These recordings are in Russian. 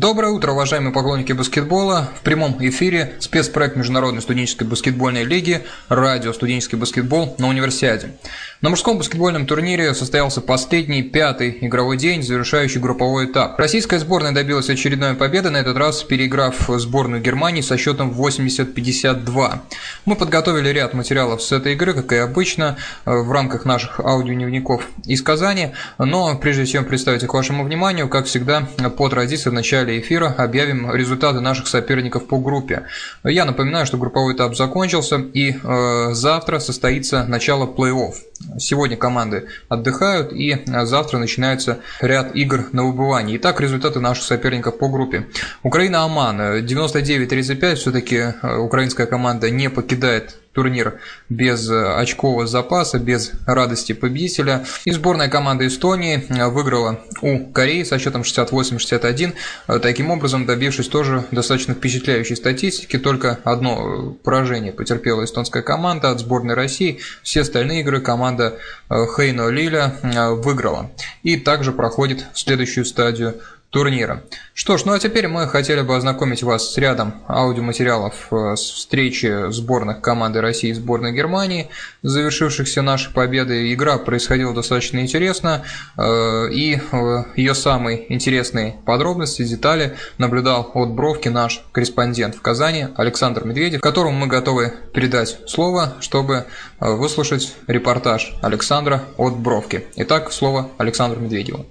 Доброе утро, уважаемые поклонники баскетбола. В прямом эфире спецпроект Международной студенческой баскетбольной лиги «Радио студенческий баскетбол» на универсиаде. На мужском баскетбольном турнире состоялся последний, пятый игровой день, завершающий групповой этап. Российская сборная добилась очередной победы, на этот раз переиграв сборную Германии со счетом 80-52. Мы подготовили ряд материалов с этой игры, как и обычно, в рамках наших аудиодневников из Казани, но прежде чем представить их вашему вниманию, как всегда, по традиции в начале эфира объявим результаты наших соперников по группе. Я напоминаю, что групповой этап закончился, и э, завтра состоится начало плей-офф. Сегодня команды отдыхают, и завтра начинается ряд игр на выбывание. Итак, результаты наших соперников по группе. Украина-Оман 99-35. Все-таки э, украинская команда не покидает турнир без э, очкового запаса, без радости победителя. И сборная команда Эстонии э, выиграла у Кореи со счетом 68-61, э, таким образом добившись тоже достаточно впечатляющей статистики. Только одно поражение потерпела эстонская команда от сборной России. Все остальные игры команда Хейно Лиля выиграла. И также проходит в следующую стадию турнира. Что ж, ну а теперь мы хотели бы ознакомить вас с рядом аудиоматериалов э, с встречи сборных команды России и сборной Германии, завершившихся нашей победой. Игра происходила достаточно интересно, э, и э, ее самые интересные подробности, детали наблюдал от Бровки наш корреспондент в Казани Александр Медведев, которому мы готовы передать слово, чтобы выслушать репортаж Александра от Бровки. Итак, слово Александру Медведеву.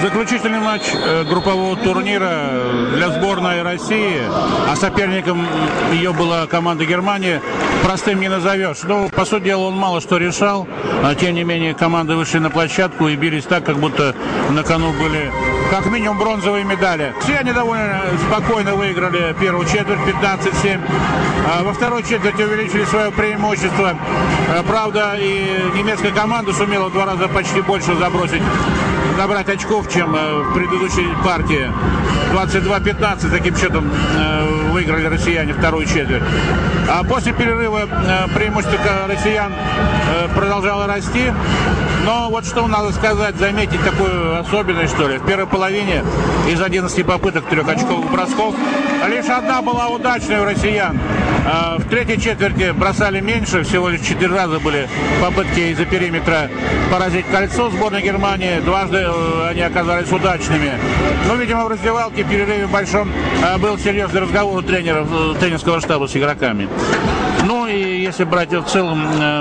Заключительный матч э, группового турнира для сборной России, а соперником ее была команда Германии, простым не назовешь. Ну, по сути дела, он мало что решал, а тем не менее команды вышли на площадку и бились так, как будто на кону были как минимум бронзовые медали. Все они довольно спокойно выиграли первую четверть 15-7. А во второй четверти увеличили свое преимущество. А, правда, и немецкая команда сумела в два раза почти больше забросить набрать очков, чем э, в предыдущей партии. 22-15 таким счетом э, выиграли россияне вторую четверть. А после перерыва э, преимущество россиян продолжало расти. Но вот что надо сказать, заметить такую особенность, что ли. В первой половине из 11 попыток трех очковых бросков лишь одна была удачной у россиян. А в третьей четверти бросали меньше, всего лишь четыре раза были попытки из-за периметра поразить кольцо сборной Германии. Дважды э, они оказались удачными. Ну, видимо, в раздевалке, в перерыве большом, э, был серьезный разговор у тренеров, э, тренерского штаба с игроками. Ну и если брать в целом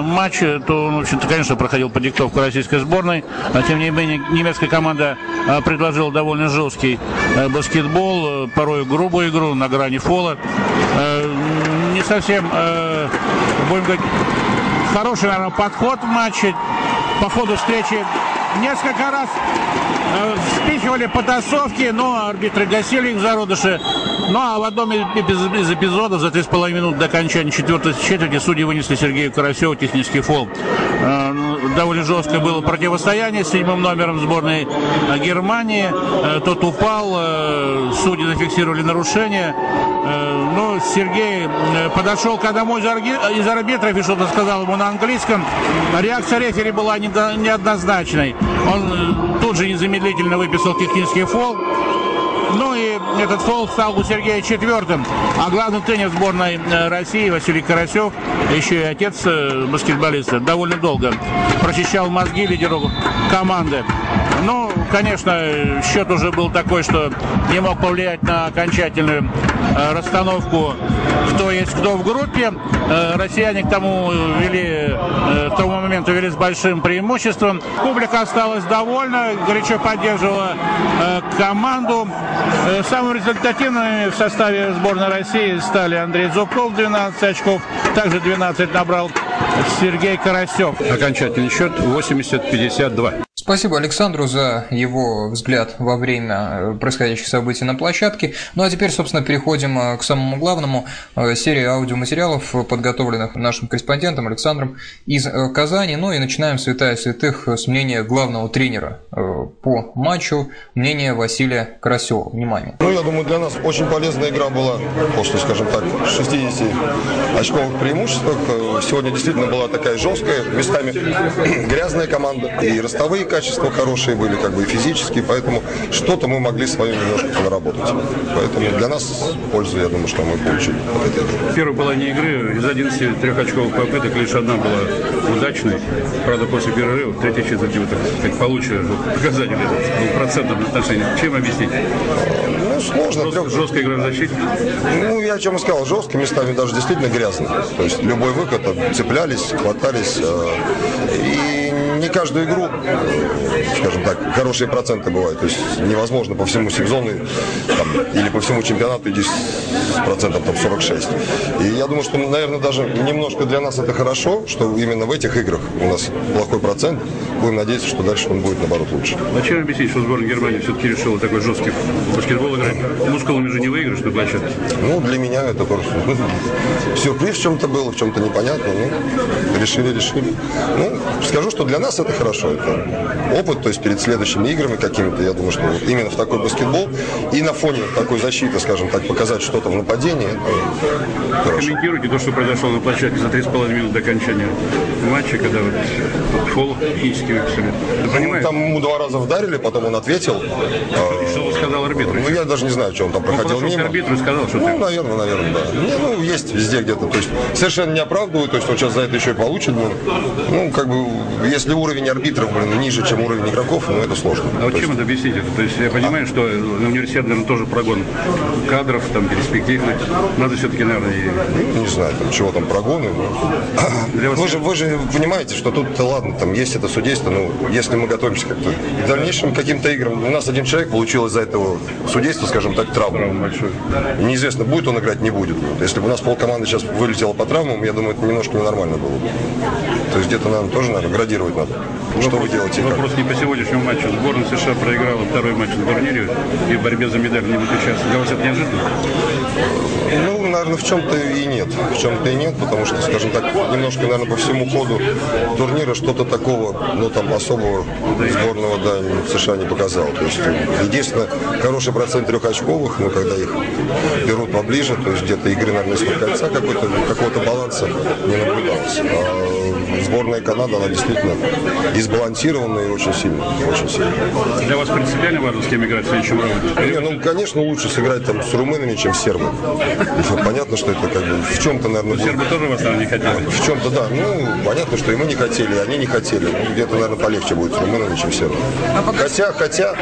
матч, то он, в общем-то, конечно, проходил по диктовку российской сборной. А тем не менее, немецкая команда предложила довольно жесткий баскетбол, порой грубую игру на грани фола не совсем, э, будем говорить, хороший, наверное, подход в матче. По ходу встречи несколько раз э, спихивали потасовки, но арбитры гасили их зародыши. Ну а в одном из эпизодов за 3,5 минут до окончания четвертой четверти судьи вынесли Сергею Карасеву технический фол. Э, ну, довольно жесткое было противостояние с седьмым номером сборной Германии. Э, тот упал, судьи зафиксировали нарушение. Сергей подошел к одному из арбитров и что-то сказал ему на английском. Реакция рефери была неоднозначной. Он тут же незамедлительно выписал технический фол. Ну и этот фол стал у Сергея четвертым. А главный тренер сборной э, России Василий Карасев, еще и отец э, баскетболиста, довольно долго прочищал мозги лидеру команды. Ну, конечно, счет уже был такой, что не мог повлиять на окончательную э, расстановку, кто есть кто в группе. Россияне к тому вели, к тому моменту вели с большим преимуществом. Публика осталась довольна, горячо поддерживала команду. Э, самыми результативными в составе сборной России стали Андрей Зубков, 12 очков, также 12 набрал Сергей Карасев. Окончательный счет 80-52. Спасибо Александру за его взгляд во время э, происходящих событий на площадке. Ну а теперь, собственно, переходим э, к самому главному. Э, серии аудиоматериалов, подготовленных нашим корреспондентом Александром из Казани. Ну и начинаем святая святых с мнения главного тренера по матчу, мнение Василия Карасева. Внимание. Ну, я думаю, для нас очень полезная игра была после, скажем так, 60 очковых преимуществах. Сегодня действительно была такая жесткая, местами грязная команда. И ростовые качества хорошие были, как бы и физические, поэтому что-то мы могли свое немножко наработать. Поэтому для нас пользу, я думаю, что мы получили от этой игры. Первая была не игры, из 11 трехочковых попыток лишь одна была удачной. Правда, после перерыва, третья четверть, вот, так сказать, получше показатель этот, был процентном отношении. Чем объяснить? Ну, сложно. Жест, жесткая игра в защите? Ну, я о чем и сказал, жестко, местами даже действительно грязно. То есть любой выход, цеплялись, хватались. Э, и каждую игру, скажем так, хорошие проценты бывают. То есть невозможно по всему сезону там, или по всему чемпионату идти с процентов там, 46. И я думаю, что, наверное, даже немножко для нас это хорошо, что именно в этих играх у нас плохой процент. Будем надеяться, что дальше он будет, наоборот, лучше. Зачем объяснить, что сборная Германии все-таки решила такой жесткий баскетбол играть? Мускулами же не выиграешь на площадке. Ну, для меня это просто ну, сюрприз в чем-то был, в чем-то непонятно. Ну, решили, решили. Ну, скажу, что для нас это хорошо. Это опыт, то есть перед следующими играми какими-то, я думаю, что вот именно в такой баскетбол и на фоне такой защиты, скажем так, показать что-то в нападении, это. Комментируйте то, что произошло на площадке за 3,5 минуты до окончания матча, когда вот технически выписали. Ну, там ему два раза вдарили, потом он ответил. И что сказал арбитр? Ну, я даже не знаю, что он там проходил он мимо. арбитру сказал, что Ну, ты... наверное, наверное, да. Не, ну, есть везде где-то. То есть совершенно не оправдывают, то есть он сейчас за это еще и получит. Блин. Ну, как бы, если уровень арбитров, блин, ниже, чем уровень игроков, ну, это сложно. А вот чем есть- это объяснить? То есть я понимаю, что на университет, наверное, тоже прогон кадров, там, перспективных. Надо все-таки, наверное, и ну, не знаю, там, чего там прогоны. ну. Вас Вы же, вы же понимаете, что тут, ладно, там есть это судейство, но если мы готовимся как-то к дальнейшим каким-то играм, у нас один человек получил из-за этого судейства, скажем так, травму. травма большой. Неизвестно, будет он играть, не будет. Если бы у нас полкоманды сейчас вылетело по травмам, я думаю, это немножко ненормально было бы. То есть где-то, наверное, тоже, наверное, градировать надо. Что вы делаете и как. Вопрос не по сегодняшнему матчу. Сборная США проиграла второй матч на турнире и в борьбе за медаль не будет участвовать. Для вас это неожиданно? Ну, наверное, в чем-то и нет. В чем-то и нет, потому что, скажем так, немножко, наверное, по всему ходу турнира что-то такого, ну, там, особого сборного, да, США не показал. То есть, единственное, хороший процент трехочковых, но когда их берут поближе, то есть где-то игры, наверное, из-под кольца какой-то, какого-то баланса не наблюдалось. А сборная Канады, она действительно и сбалансированная и очень сильная. Очень сильная. Для вас принципиально важно, с кем играть в следующем раунде? Не, ну, конечно, лучше сыграть там с румынами, чем с сербами. Понятно, что это как бы в чем-то, наверное, будет Сербы тоже вас, не хотели. В чем-то, да. Ну, понятно, что и мы не хотели, и они не хотели. Ну, где-то, наверное, полегче будет с румынами, чем сербами. Хотя, хотя,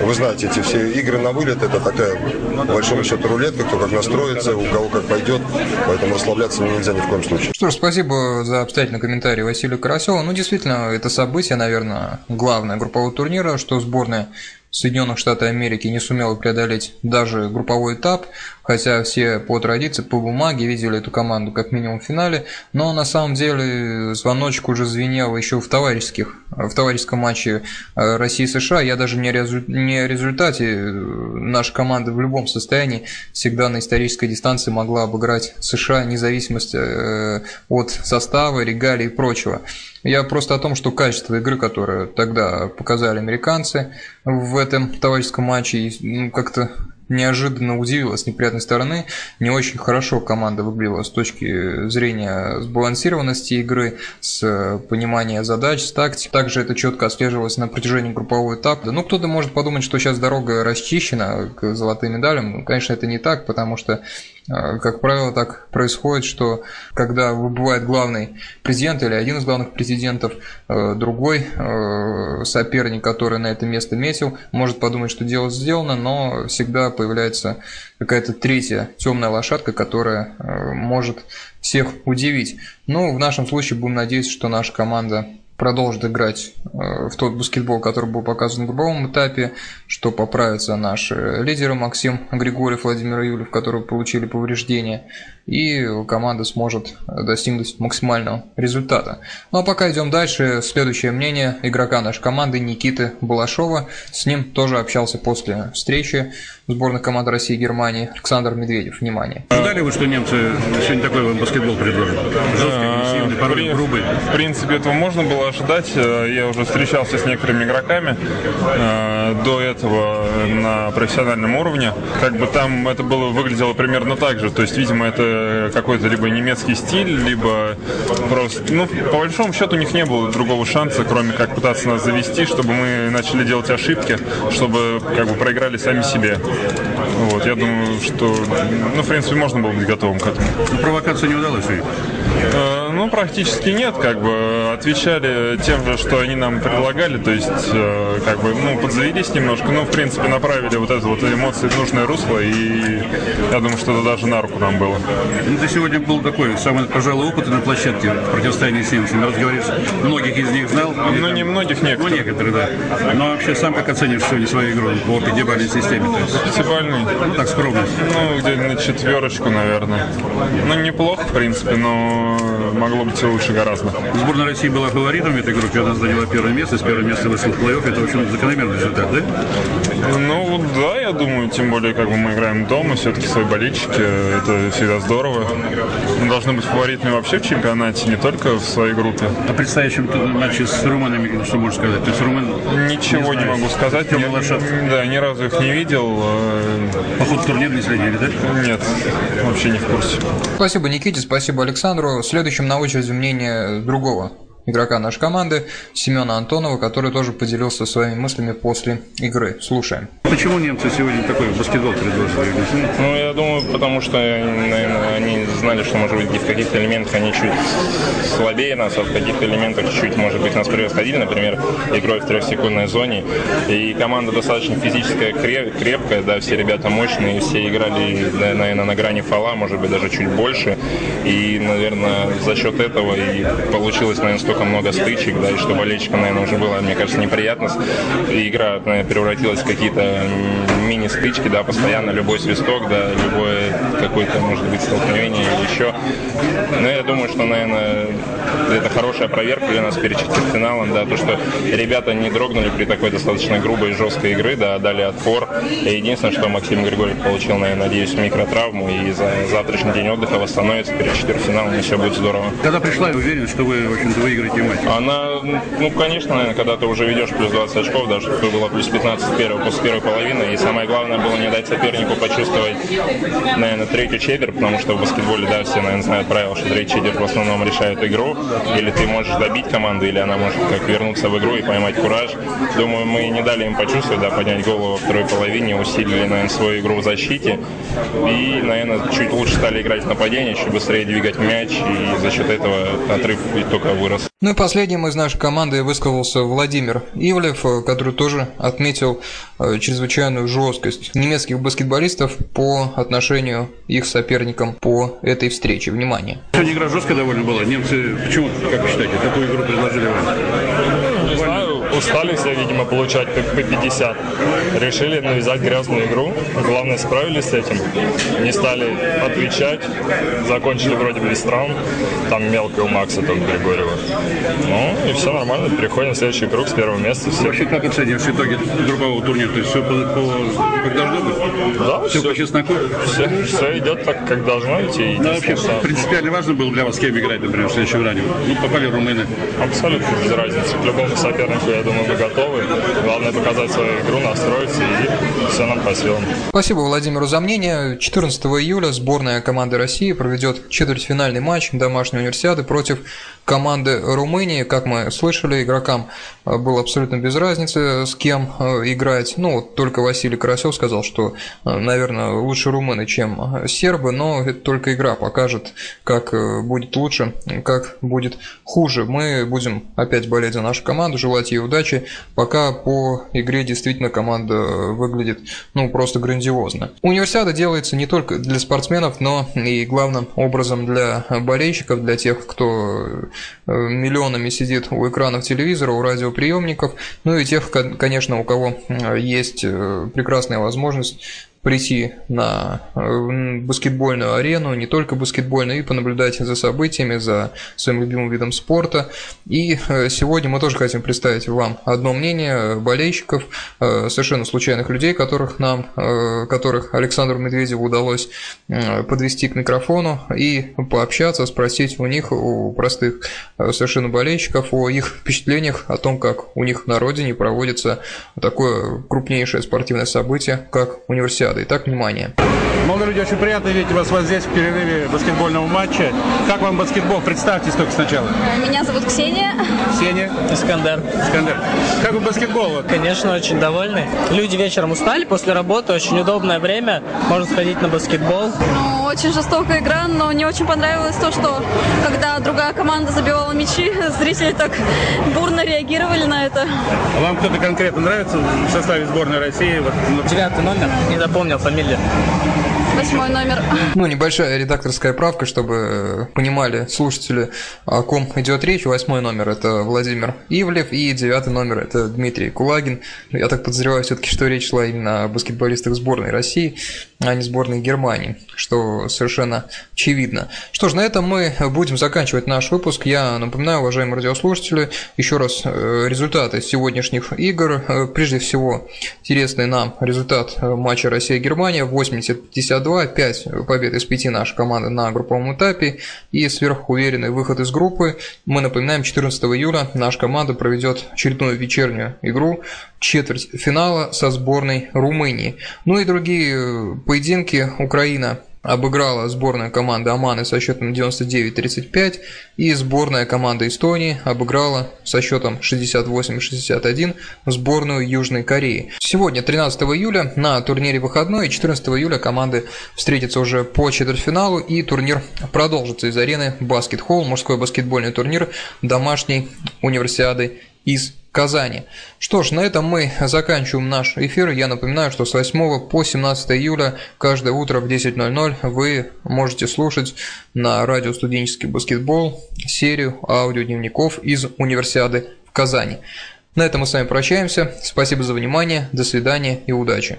вы знаете, эти все игры на вылет, это такая, по большому счету, рулетка, кто как настроится, у кого как пойдет. Поэтому расслабляться нельзя ни в коем случае. Что ж, спасибо за обстоятельный комментарий Василию Карасеву. Ну, действительно, это событие, наверное, главное группового турнира, что сборная Соединенных Штатов Америки не сумела преодолеть даже групповой этап, хотя все по традиции, по бумаге видели эту команду как минимум в финале, но на самом деле звоночек уже звенел еще в товарищеских, в товарищеском матче э, России-США. Я даже не, резу- не результате э, наша команда в любом состоянии всегда на исторической дистанции могла обыграть США, независимость э, от состава, регалий и прочего. Я просто о том, что качество игры, которое тогда показали американцы в этом товарищеском матче, ну, как-то неожиданно удивило с неприятной стороны. Не очень хорошо команда выглядела с точки зрения сбалансированности игры, с понимания задач, с тактик. Также это четко отслеживалось на протяжении группового этапа. Ну, кто-то может подумать, что сейчас дорога расчищена к золотым медалям. Ну, конечно, это не так, потому что э, как правило, так происходит, что когда выбывает главный президент или один из главных президентов, э, другой э, соперник, который на это место метил, может подумать, что дело сделано, но всегда появляется какая-то третья темная лошадка, которая может всех удивить. Ну, в нашем случае будем надеяться, что наша команда продолжит играть э, в тот баскетбол, который был показан в групповом этапе, что поправятся наши лидеры Максим Григорьев, Владимир Юлев, которые получили повреждения, и команда сможет достигнуть максимального результата. Ну а пока идем дальше. Следующее мнение игрока нашей команды Никиты Балашова. С ним тоже общался после встречи сборных команд России и Германии Александр Медведев. Внимание. Ожидали вы, что немцы сегодня такой баскетбол предложат? Жесткий, агрессивный, порой грубый. В принципе, этого можно было ожидать. Я уже встречался с некоторыми игроками э, до этого на профессиональном уровне. Как бы там это было выглядело примерно так же. То есть, видимо, это какой-то либо немецкий стиль, либо просто... Ну, по большому счету, у них не было другого шанса, кроме как пытаться нас завести, чтобы мы начали делать ошибки, чтобы как бы проиграли сами себе. Вот, я думаю, что, ну, в принципе, можно было быть готовым к этому. Но провокация не удалась ведь? Ну, практически нет, как бы отвечали тем же, что они нам предлагали, то есть, э, как бы, ну, подзавелись немножко, ну, в принципе, направили вот это вот эмоции в нужное русло, и я думаю, что это даже на руку нам было. Ну, ты сегодня был такой, самый, пожалуй, опыт на площадке в противостоянии с немцами. Говоришь, многих из них знал. Ну, не многих, некоторых. Ну, некоторые, да. Но вообще сам как оценишь сегодня свою игру по пятибалльной системе? То есть, Пятибалльный. ну, так скромно. Ну, где на четверочку, наверное. Ну, неплохо, в принципе, но могло быть и лучше гораздо. Сборная России была фаворитом в этой группе, она заняла первое место, с первого места вышла в плей-офф. Это, в общем, закономерный результат, да? Ну, да, я думаю, тем более, как бы мы играем дома, все-таки свои болельщики, это всегда здорово. Мы должны быть фаворитами вообще в чемпионате, не только в своей группе. О предстоящем матче с румынами, что можешь сказать? То есть румын Ничего не, знаешь. могу сказать. Лошадский. да, ни разу их не видел. э, по ходу турнира не следили, да? Нет, вообще не в курсе. Спасибо Никите, спасибо Александру. Следующим на очереди мнение другого игрока нашей команды Семена Антонова, который тоже поделился своими мыслями после игры. Слушаем. Почему немцы сегодня такой баскетбол предложили? Ну, я думаю, потому что, наверное, они знали, что, может быть, в каких-то элементах они чуть слабее нас, а в каких-то элементах чуть, может быть, нас превосходили, например, игрой в трехсекундной зоне. И команда достаточно физическая, креп- крепкая, да, все ребята мощные, все играли, да, наверное, на грани фола, может быть, даже чуть больше. И, наверное, за счет этого и получилось, наверное, столько много стычек, да, и что болельщикам, наверное, уже было, мне кажется, неприятно. И игра, наверное, превратилась в какие-то мини-стычки, да, постоянно любой свисток, да, любое какое-то, может быть, столкновение или еще. Но я думаю, что, наверное, это хорошая проверка для нас перед четвертьфиналом, да, то, что ребята не дрогнули при такой достаточно грубой и жесткой игры, да, дали отпор. И единственное, что Максим Григорьев получил, наверное, надеюсь, микротравму, и за завтрашний день отдыха восстановится перед четвертьфиналом, и все будет здорово. Когда пришла, я уверен, что вы, в общем-то, выиграете матч. Она, ну, конечно, наверное, когда ты уже ведешь плюс 20 очков, даже что было плюс 15 первого, после первой половины, и самое главное было не дать сопернику почувствовать, наверное, третью четверть, потому что в баскетболе, да, все, наверное, знают правила, что третья четверть в основном решает игру, или ты можешь добить команду, или она может как вернуться в игру и поймать кураж. Думаю, мы не дали им почувствовать, да, поднять голову во второй половине, усилили, наверное, свою игру в защите, и, наверное, чуть лучше стали играть в нападении, чуть быстрее двигать мяч, и за счет этого отрыв только вырос. Ну и последним из нашей команды высказался Владимир Ивлев, э, который тоже отметил э, чрезвычайную жесткость немецких баскетболистов по отношению их соперникам по этой встрече. Внимание! Сегодня игра жесткая довольно была. Немцы, почему, как вы считаете, какую игру предложили вам? Устали все, видимо, получать по по 50. Решили навязать грязную игру. Главное, справились с этим. Не стали отвечать. Закончили вроде бы без травм. Там мелко у Макса только Григорьева. Ну, и все нормально. Переходим в следующий круг с первого места. Все. Вообще, как оцениваешь итоги группового турнира? То есть все по, по- как должно быть? Да, Все все, по чесноку? все, все идет так, как должно идти. Ну, вообще, что принципиально важно было для вас с кем играть, например, в следующем раунде. Ну, попали румыны. абсолютно без разницы. К любому сопернику, я думаю, мы готовы. Главное показать свою игру, настроиться, и все нам по силам. Спасибо Владимиру за мнение. 14 июля сборная команды России проведет четвертьфинальный матч домашней универсиады против команды Румынии. Как мы слышали, игрокам э, было абсолютно без разницы, с кем э, играть. Ну, только Василий Карасев сказал, что, э, наверное, лучше румыны, чем сербы, но это только игра покажет, как будет лучше, как будет хуже. Мы будем опять болеть за нашу команду, желать ей удачи. Удачи. Пока по игре действительно команда выглядит, ну, просто грандиозно. Универсиада делается не только для спортсменов, но и главным образом для болельщиков, для тех, кто э, миллионами сидит у экранов телевизора, у радиоприемников, ну и тех, конечно, у кого э, есть э, прекрасная возможность прийти на э, баскетбольную арену, не только баскетбольную, и понаблюдать за событиями, за своим любимым видом спорта. И э, сегодня мы тоже хотим представить вам одно мнение болельщиков, э, совершенно случайных людей, которых нам, которых Александру Медведеву удалось подвести к микрофону и пообщаться, спросить у них, у простых совершенно болельщиков, о их впечатлениях, о том, как у них на родине проводится такое крупнейшее спортивное событие, как универсиада. Олимпиады. Итак, внимание. Молодые люди, очень приятно видеть вас вот здесь в перерыве баскетбольного матча. Как вам баскетбол? Представьтесь только сначала. Меня зовут Ксения. Ксения. Искандер. Искандер. Как вам баскетбол? Конечно, очень довольны. Люди вечером устали после работы, очень удобное время, можно сходить на баскетбол. Ну, очень жестокая игра, но мне очень понравилось то, что когда другая команда забивала мячи, зрители так бурно реагировали на это. А вам кто-то конкретно нравится в составе сборной России? Вот, Девятый номер, не запомнил фамилию. Восьмой номер. Ну, небольшая редакторская правка, чтобы понимали слушатели, о ком идет речь. Восьмой номер – это Владимир Ивлев, и девятый номер – это Дмитрий Кулагин. Я так подозреваю все-таки, что речь шла именно о баскетболистах сборной России, а не сборной Германии, что совершенно очевидно. Что ж, на этом мы будем заканчивать наш выпуск. Я напоминаю, уважаемые радиослушатели, еще раз э, результаты сегодняшних игр. Э, прежде всего, интересный нам результат э, матча Россия-Германия 80-52, 5 побед из 5 нашей команды на групповом этапе и сверхуверенный выход из группы. Мы напоминаем, 14 июля наша команда проведет очередную вечернюю игру четверть финала со сборной Румынии. Ну и другие поединки Украина обыграла сборная команда Оманы со счетом 99-35 и сборная команда Эстонии обыграла со счетом 68-61 сборную Южной Кореи. Сегодня, 13 июля, на турнире выходной, и 14 июля команды встретятся уже по четвертьфиналу и турнир продолжится из арены Баскет Холл, мужской баскетбольный турнир домашней универсиады из Казани. Что ж, на этом мы заканчиваем наш эфир. Я напоминаю, что с 8 по 17 июля каждое утро в 10.00 вы можете слушать на радио «Студенческий баскетбол» серию аудиодневников из универсиады в Казани. На этом мы с вами прощаемся. Спасибо за внимание, до свидания и удачи.